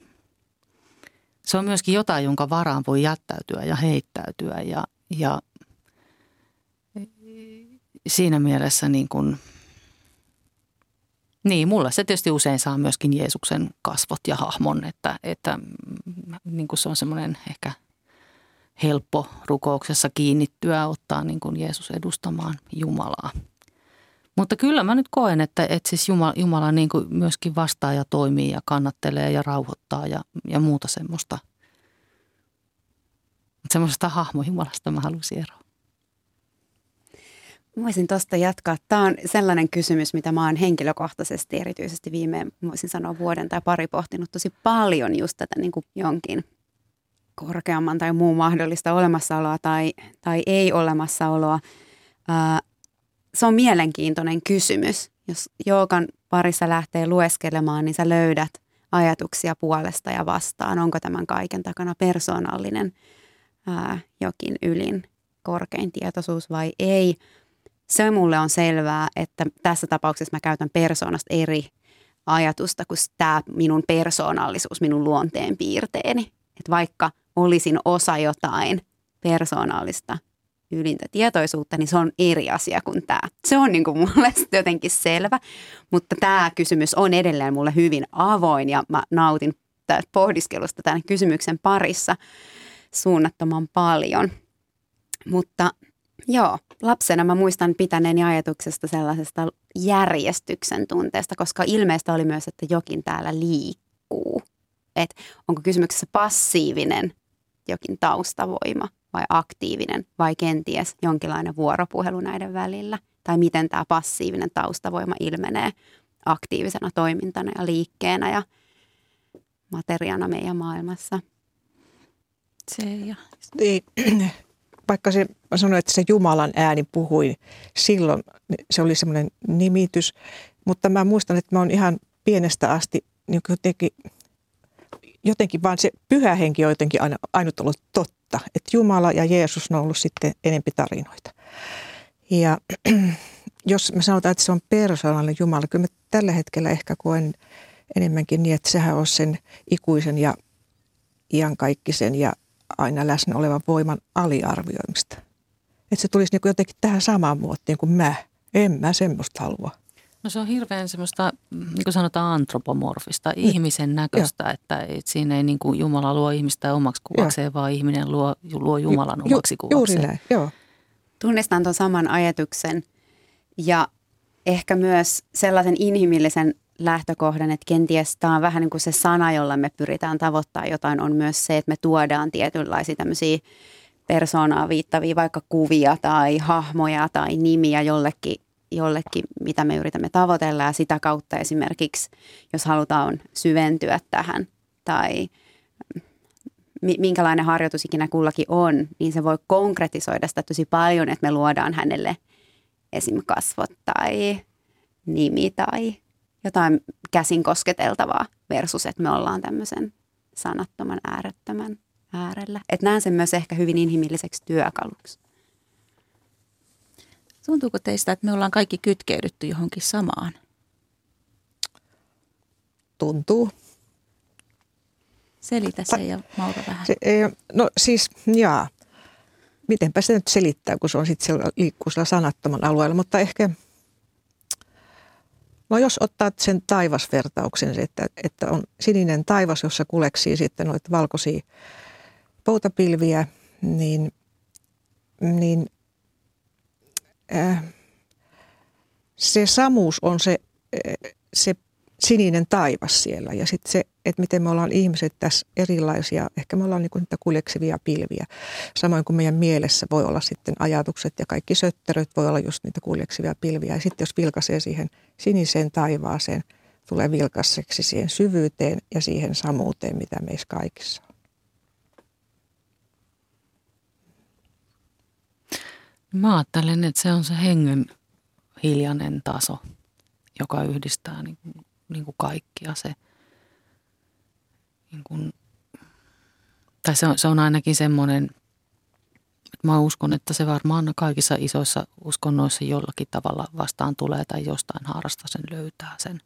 se on myöskin jotain, jonka varaan voi jättäytyä ja heittäytyä ja, ja siinä mielessä niin kuin, niin mulle se tietysti usein saa myöskin Jeesuksen kasvot ja hahmon, että, että niin kuin se on semmoinen ehkä helppo rukouksessa kiinnittyä, ottaa niin kuin Jeesus edustamaan Jumalaa. Mutta kyllä mä nyt koen, että, että siis Jumala, Jumala niin kuin myöskin vastaa ja toimii ja kannattelee ja rauhoittaa ja, ja muuta semmoista. Semmoisesta hahmojumalasta mä haluaisin eroa. Voisin tuosta jatkaa. Tämä on sellainen kysymys, mitä mä oon henkilökohtaisesti erityisesti viime, voisin sanoa vuoden tai pari pohtinut tosi paljon just tätä niin kuin jonkin korkeamman tai muun mahdollista olemassaoloa tai, tai ei olemassaoloa. Se on mielenkiintoinen kysymys. Jos joogan parissa lähtee lueskelemaan, niin sä löydät ajatuksia puolesta ja vastaan. Onko tämän kaiken takana persoonallinen ää, jokin ylin korkein tietoisuus vai ei. Se mulle on selvää, että tässä tapauksessa mä käytän persoonasta eri ajatusta kuin tämä minun persoonallisuus, minun luonteen piirteeni. Että vaikka olisin osa jotain persoonallista ylintä tietoisuutta, niin se on eri asia kuin tämä. Se on niin kuin mulle (laughs) jotenkin selvä, mutta tämä kysymys on edelleen mulle hyvin avoin ja mä nautin pohdiskelusta tämän kysymyksen parissa suunnattoman paljon. Mutta joo, lapsena mä muistan pitäneeni ajatuksesta sellaisesta järjestyksen tunteesta, koska ilmeistä oli myös, että jokin täällä liikkuu. Että onko kysymyksessä passiivinen jokin taustavoima vai aktiivinen vai kenties jonkinlainen vuoropuhelu näiden välillä? Tai miten tämä passiivinen taustavoima ilmenee aktiivisena toimintana ja liikkeenä ja materiaana meidän maailmassa? Se ja... Niin, (clears throat) vaikka se, mä sanoin, että se Jumalan ääni puhui silloin, se oli semmoinen nimitys, mutta mä muistan, että mä oon ihan pienestä asti niin jotenkin jotenkin vaan se pyhä henki on jotenkin aina, ainut ollut totta. Että Jumala ja Jeesus on ollut sitten enempi tarinoita. Ja (clears throat) jos me sanotaan, että se on persoonallinen Jumala, kyllä mä tällä hetkellä ehkä koen enemmänkin niin, että sehän on sen ikuisen ja iankaikkisen ja aina läsnä olevan voiman aliarvioimista. Että se tulisi niin jotenkin tähän samaan muottiin kuin mä. En mä semmoista halua. No se on hirveän semmoista, niin kuin sanotaan, antropomorfista, mm. ihmisen näköistä, että, että siinä ei niin kuin Jumala luo ihmistä omaksi kuvakseen, ja. vaan ihminen luo, luo Jumalan Ju, omaksi kuvakseen. Juuri näin, joo. Tunnistan tuon saman ajatuksen ja ehkä myös sellaisen inhimillisen lähtökohdan, että kenties tämä on vähän niin kuin se sana, jolla me pyritään tavoittaa jotain, on myös se, että me tuodaan tietynlaisia tämmöisiä persoonaa viittavia vaikka kuvia tai hahmoja tai nimiä jollekin jollekin, mitä me yritämme tavoitella ja sitä kautta esimerkiksi, jos halutaan syventyä tähän tai minkälainen harjoitus ikinä kullakin on, niin se voi konkretisoida sitä tosi paljon, että me luodaan hänelle esim. kasvot tai nimi tai jotain käsin kosketeltavaa versus, että me ollaan tämmöisen sanattoman äärettömän äärellä. Että näen sen myös ehkä hyvin inhimilliseksi työkaluksi. Tuntuuko teistä, että me ollaan kaikki kytkeydytty johonkin samaan? Tuntuu. Selitä se ja Maura vähän. Se, no siis, jaa. Mitenpä se nyt selittää, kun se on sitten liikkuu sillä sanattoman alueella, mutta ehkä No jos ottaa sen taivasvertauksen, että, että on sininen taivas, jossa kuleksii sitten noita valkoisia poutapilviä, niin, niin se samuus on se, äh, se sininen taivas siellä ja sitten se, että miten me ollaan ihmiset tässä erilaisia, ehkä me ollaan niin niitä kuljeksivia pilviä. Samoin kuin meidän mielessä voi olla sitten ajatukset ja kaikki sötteröt voi olla just niitä kuljeksivia pilviä. Ja sitten jos vilkaisee siihen siniseen taivaaseen, tulee vilkasseksi siihen syvyyteen ja siihen samuuteen, mitä meissä kaikissa on. Mä ajattelen, että se on se hengen hiljainen taso, joka yhdistää niin kuin niin kuin kaikkia se, niin kuin, tai se on, se on ainakin semmoinen, mä uskon, että se varmaan kaikissa isoissa uskonnoissa jollakin tavalla vastaan tulee tai jostain haarasta sen löytää sen,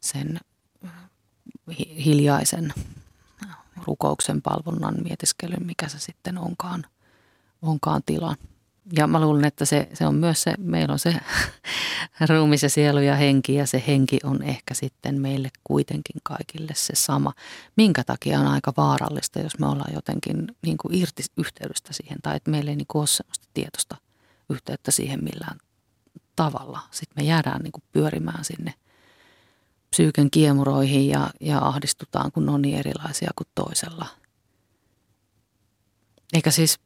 sen hiljaisen rukouksen palvonnan mietiskelyn, mikä se sitten onkaan, onkaan tila. Ja mä luulen, että se, se on myös se, meillä on se (laughs) ruumis ja sielu ja henki ja se henki on ehkä sitten meille kuitenkin kaikille se sama. Minkä takia on aika vaarallista, jos me ollaan jotenkin niin kuin irti yhteydestä siihen tai että meillä ei niin kuin ole sellaista tietoista yhteyttä siihen millään tavalla. Sitten me jäädään niin kuin pyörimään sinne psyyken kiemuroihin ja, ja ahdistutaan, kun on niin erilaisia kuin toisella. Eikä siis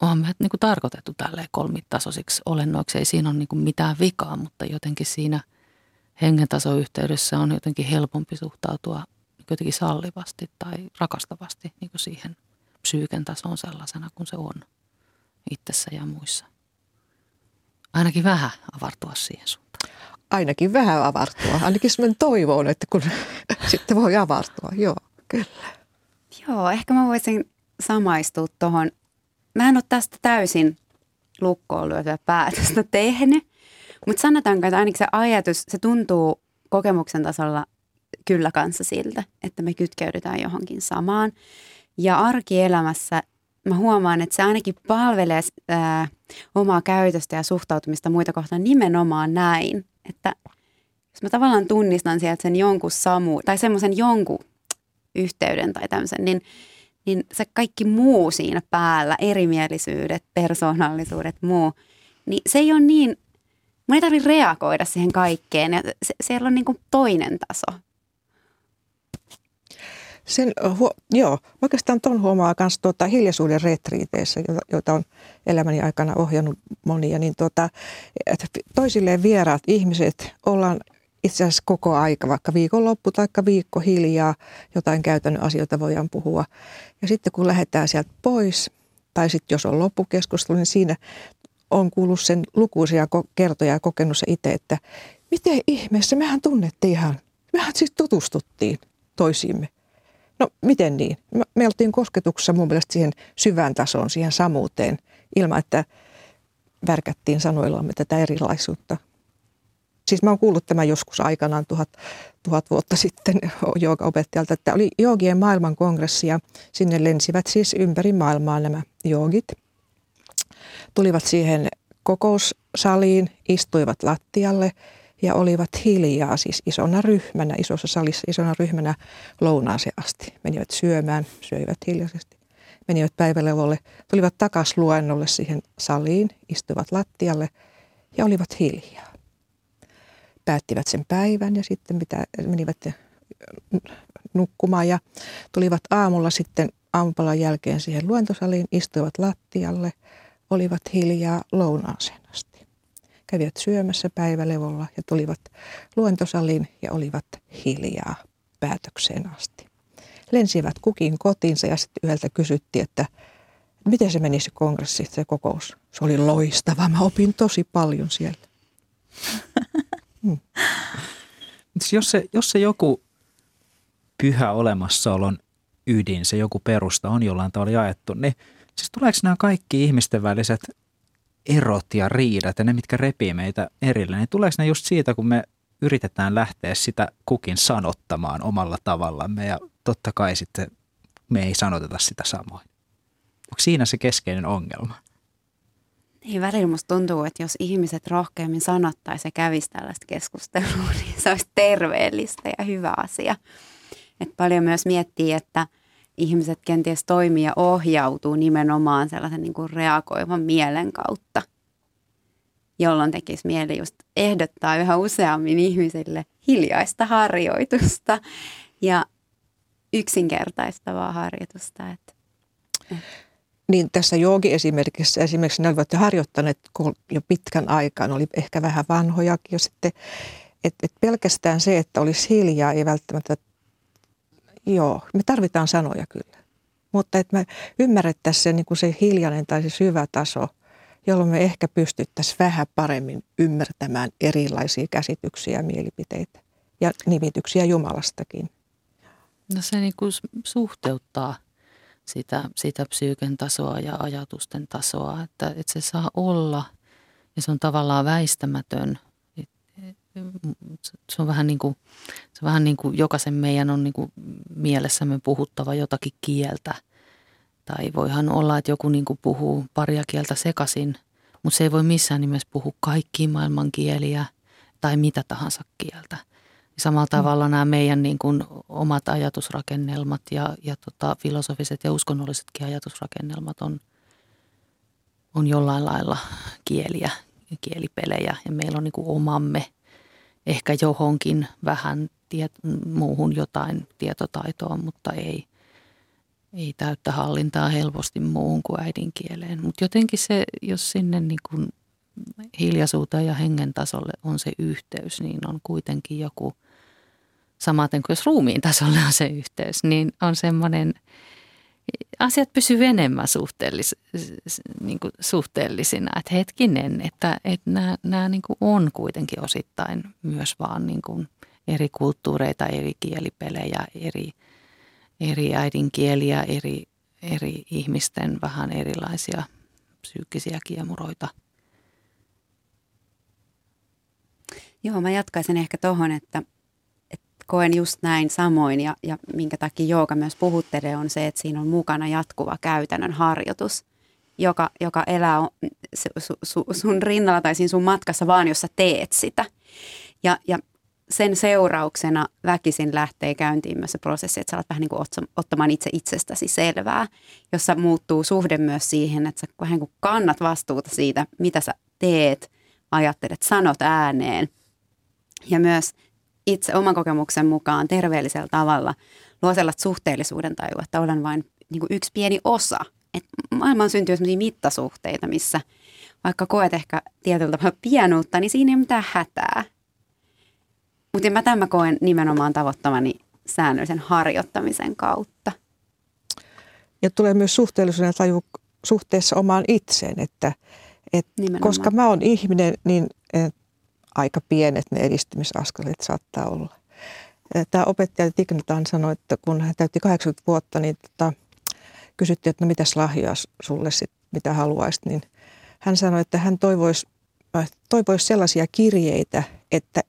onhan meidät niin kuin tarkoitettu tälleen kolmitasoisiksi olennoiksi. Ei siinä ole niin kuin mitään vikaa, mutta jotenkin siinä hengentasoyhteydessä on jotenkin helpompi suhtautua jotenkin sallivasti tai rakastavasti niin kuin siihen psyyken tasoon sellaisena kuin se on itsessä ja muissa. Ainakin vähän avartua siihen suuntaan. Ainakin vähän avartua. Ainakin semmoinen toivoon, että kun (laughs) sitten voi avartua. Joo, kyllä. Joo, ehkä mä voisin samaistua tuohon mä en ole tästä täysin lukkoon lyötyä päätöstä (laughs) tehnyt, mutta sanotaanko, että ainakin se ajatus, se tuntuu kokemuksen tasolla kyllä kanssa siltä, että me kytkeydytään johonkin samaan. Ja arkielämässä mä huomaan, että se ainakin palvelee ää, omaa käytöstä ja suhtautumista muita kohtaan nimenomaan näin, että jos mä tavallaan tunnistan sieltä sen jonkun samu, tai semmoisen jonkun yhteyden tai tämmöisen, niin – niin se kaikki muu siinä päällä, erimielisyydet, persoonallisuudet, muu, niin se ei ole niin, mun ei tarvitse reagoida siihen kaikkeen. Ja se, siellä on niin kuin toinen taso. Sen, huo, joo, oikeastaan tuon huomaa myös tuota, hiljaisuuden retriiteissä, joita, on elämäni aikana ohjannut monia, niin tuota, toisilleen vieraat ihmiset ollaan itse asiassa koko aika, vaikka viikonloppu tai viikko hiljaa, jotain käytännön asioita voidaan puhua. Ja sitten kun lähdetään sieltä pois, tai sitten jos on loppukeskustelu, niin siinä on kuullut sen lukuisia kertoja ja kokenut se itse, että miten ihmeessä, mehän tunnettiin ihan, mehän siis tutustuttiin toisiimme. No miten niin? Me oltiin kosketuksessa mun mielestä siihen syvään tasoon, siihen samuuteen, ilman että värkättiin sanoillamme tätä erilaisuutta. Siis mä oon kuullut tämän joskus aikanaan tuhat, tuhat vuotta sitten (laughs) joogaopettajalta, että oli joogien maailmankongressi ja sinne lensivät siis ympäri maailmaa nämä joogit. Tulivat siihen kokoussaliin, istuivat lattialle ja olivat hiljaa siis isona ryhmänä, isossa salissa isona ryhmänä lounaaseen asti. Menivät syömään, syöivät hiljaisesti, menivät päivälevolle, tulivat takaisin luennolle siihen saliin, istuivat lattialle ja olivat hiljaa päättivät sen päivän ja sitten mitä, menivät nukkumaan ja tulivat aamulla sitten aamupalan jälkeen siihen luentosaliin, istuivat lattialle, olivat hiljaa lounaaseen asti. Kävivät syömässä päivälevolla ja tulivat luentosaliin ja olivat hiljaa päätökseen asti. Lensivät kukin kotiinsa ja sitten yhdeltä kysyttiin, että miten se meni se kongressi, se kokous. Se oli loistava, mä opin tosi paljon siellä. (laughs) Mm. jos, se, jos se joku pyhä olemassaolon ydin, se joku perusta on jollain tavalla jaettu, niin siis tuleeko nämä kaikki ihmisten väliset erot ja riidat ja ne, mitkä repii meitä erille, niin tuleeko ne just siitä, kun me yritetään lähteä sitä kukin sanottamaan omalla tavallamme ja totta kai sitten me ei sanoteta sitä samoin. Onko siinä se keskeinen ongelma? Niin välillä musta tuntuu, että jos ihmiset rohkeammin sanottaisi ja kävisi tällaista keskustelua, (laughs) niin se olisi terveellistä ja hyvä asia. Et paljon myös miettii, että ihmiset kenties toimii ja ohjautuu nimenomaan sellaisen niin kuin reagoivan mielen kautta, jolloin tekisi mieli just ehdottaa yhä useammin ihmisille hiljaista harjoitusta ja yksinkertaistavaa harjoitusta. Että, Niin tässä joogi-esimerkissä esimerkiksi ne olivat harjoittaneet jo pitkän aikaa, ne oli ehkä vähän vanhojakin jo sitten, että et pelkästään se, että olisi hiljaa ei välttämättä, joo, me tarvitaan sanoja kyllä. Mutta että me ymmärrettäisiin se, niin kuin se hiljainen tai se syvä taso, jolloin me ehkä pystyttäisiin vähän paremmin ymmärtämään erilaisia käsityksiä mielipiteitä ja nimityksiä Jumalastakin. No se niin kuin suhteuttaa sitä, sitä psyyken tasoa ja ajatusten tasoa, että, että se saa olla ja se on tavallaan väistämätön. Se on vähän niin kuin, se on vähän niin kuin jokaisen meidän on niin kuin mielessämme puhuttava jotakin kieltä. Tai voihan olla, että joku niin kuin puhuu paria kieltä sekaisin, mutta se ei voi missään nimessä puhua kaikkia maailman kieliä tai mitä tahansa kieltä samalla tavalla nämä meidän niin kuin omat ajatusrakennelmat ja, ja tota, filosofiset ja uskonnollisetkin ajatusrakennelmat on, on jollain lailla kieliä, kielipelejä ja meillä on niin kuin omamme ehkä johonkin vähän tiet, muuhun jotain tietotaitoa, mutta ei, ei täyttä hallintaa helposti muuhun kuin äidinkieleen. Mutta jotenkin se, jos sinne niin kuin hiljaisuuteen ja hengen tasolle on se yhteys, niin on kuitenkin joku – samaten kuin jos ruumiin tasolla on se yhteys, niin on semmoinen, asiat pysyvät enemmän suhteellis, niin kuin suhteellisina. Että hetkinen, että, että nämä, nämä niin kuin on kuitenkin osittain myös vaan niin kuin eri kulttuureita, eri kielipelejä, eri, eri äidinkieliä, eri, eri ihmisten vähän erilaisia psyykkisiä kiemuroita. Joo, mä jatkaisin ehkä tuohon, että koen just näin samoin ja, ja minkä takia jooga myös puhuttelee on se, että siinä on mukana jatkuva käytännön harjoitus, joka, joka elää su, su, sun rinnalla tai siinä sun matkassa vaan, jos sä teet sitä. Ja, ja sen seurauksena väkisin lähtee käyntiin myös se prosessi, että sä alat vähän niin kuin ottamaan itse itsestäsi selvää, jossa muuttuu suhde myös siihen, että sä vähän kuin kannat vastuuta siitä, mitä sä teet, ajattelet, sanot ääneen. Ja myös itse oman kokemuksen mukaan terveellisellä tavalla luo sellaista suhteellisuuden tajua, että olen vain niin kuin yksi pieni osa. Et maailmaan syntyy sellaisia mittasuhteita, missä vaikka koet ehkä tietyllä tavalla pienuutta, niin siinä ei ole mitään hätää. Mutta mä tämän koen nimenomaan tavoittamani säännöllisen harjoittamisen kautta. Ja tulee myös suhteellisuuden taju suhteessa omaan itseen, että, että koska mä oon ihminen, niin aika pienet ne edistymisaskeleet saattaa olla. Tämä opettaja Tignatan sanoi, että kun hän täytti 80 vuotta, niin tota, kysyttiin, että no mitäs lahjaa sulle sit, mitä haluaisit, niin hän sanoi, että hän toivoisi, äh, toivoisi sellaisia kirjeitä, että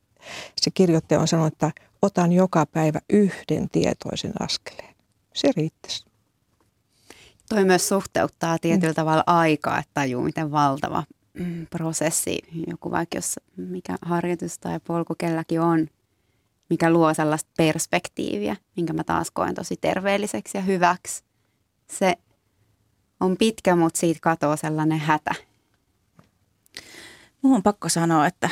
se kirjoittaja on sanonut, että otan joka päivä yhden tietoisen askeleen. Se riittäisi. Toi myös suhteuttaa tietyllä mm. tavalla aikaa, että tajuu, miten valtava prosessi, joku vaikka jos mikä harjoitus tai polku kelläkin on, mikä luo sellaista perspektiiviä, minkä mä taas koen tosi terveelliseksi ja hyväksi. Se on pitkä, mutta siitä katoaa sellainen hätä. Mun on pakko sanoa, että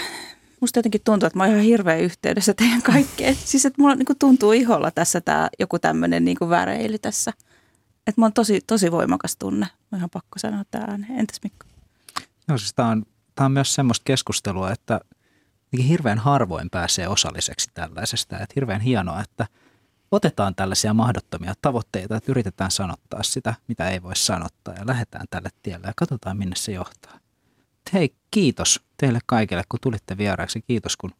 musta jotenkin tuntuu, että mä oon ihan hirveän yhteydessä teidän kaikkeen. (laughs) Siis että mulla niin tuntuu iholla tässä tää, joku tämmöinen niin väreili tässä. Että mulla on tosi, tosi voimakas tunne. Mä oon ihan pakko sanoa tämä ääneen. Entäs Mikko? Joo, siis tämä on, tämä on myös semmoista keskustelua, että hirveän harvoin pääsee osalliseksi tällaisesta. Että hirveän hienoa, että otetaan tällaisia mahdottomia tavoitteita, että yritetään sanottaa sitä, mitä ei voi sanottaa ja lähdetään tälle tielle ja katsotaan, minne se johtaa. Hei, kiitos teille kaikille, kun tulitte vieraaksi. Kiitos, kun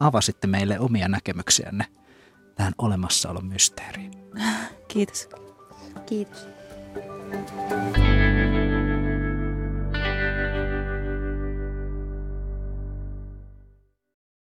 avasitte meille omia näkemyksiänne tähän olemassaolon mysteeriin. Kiitos. Kiitos.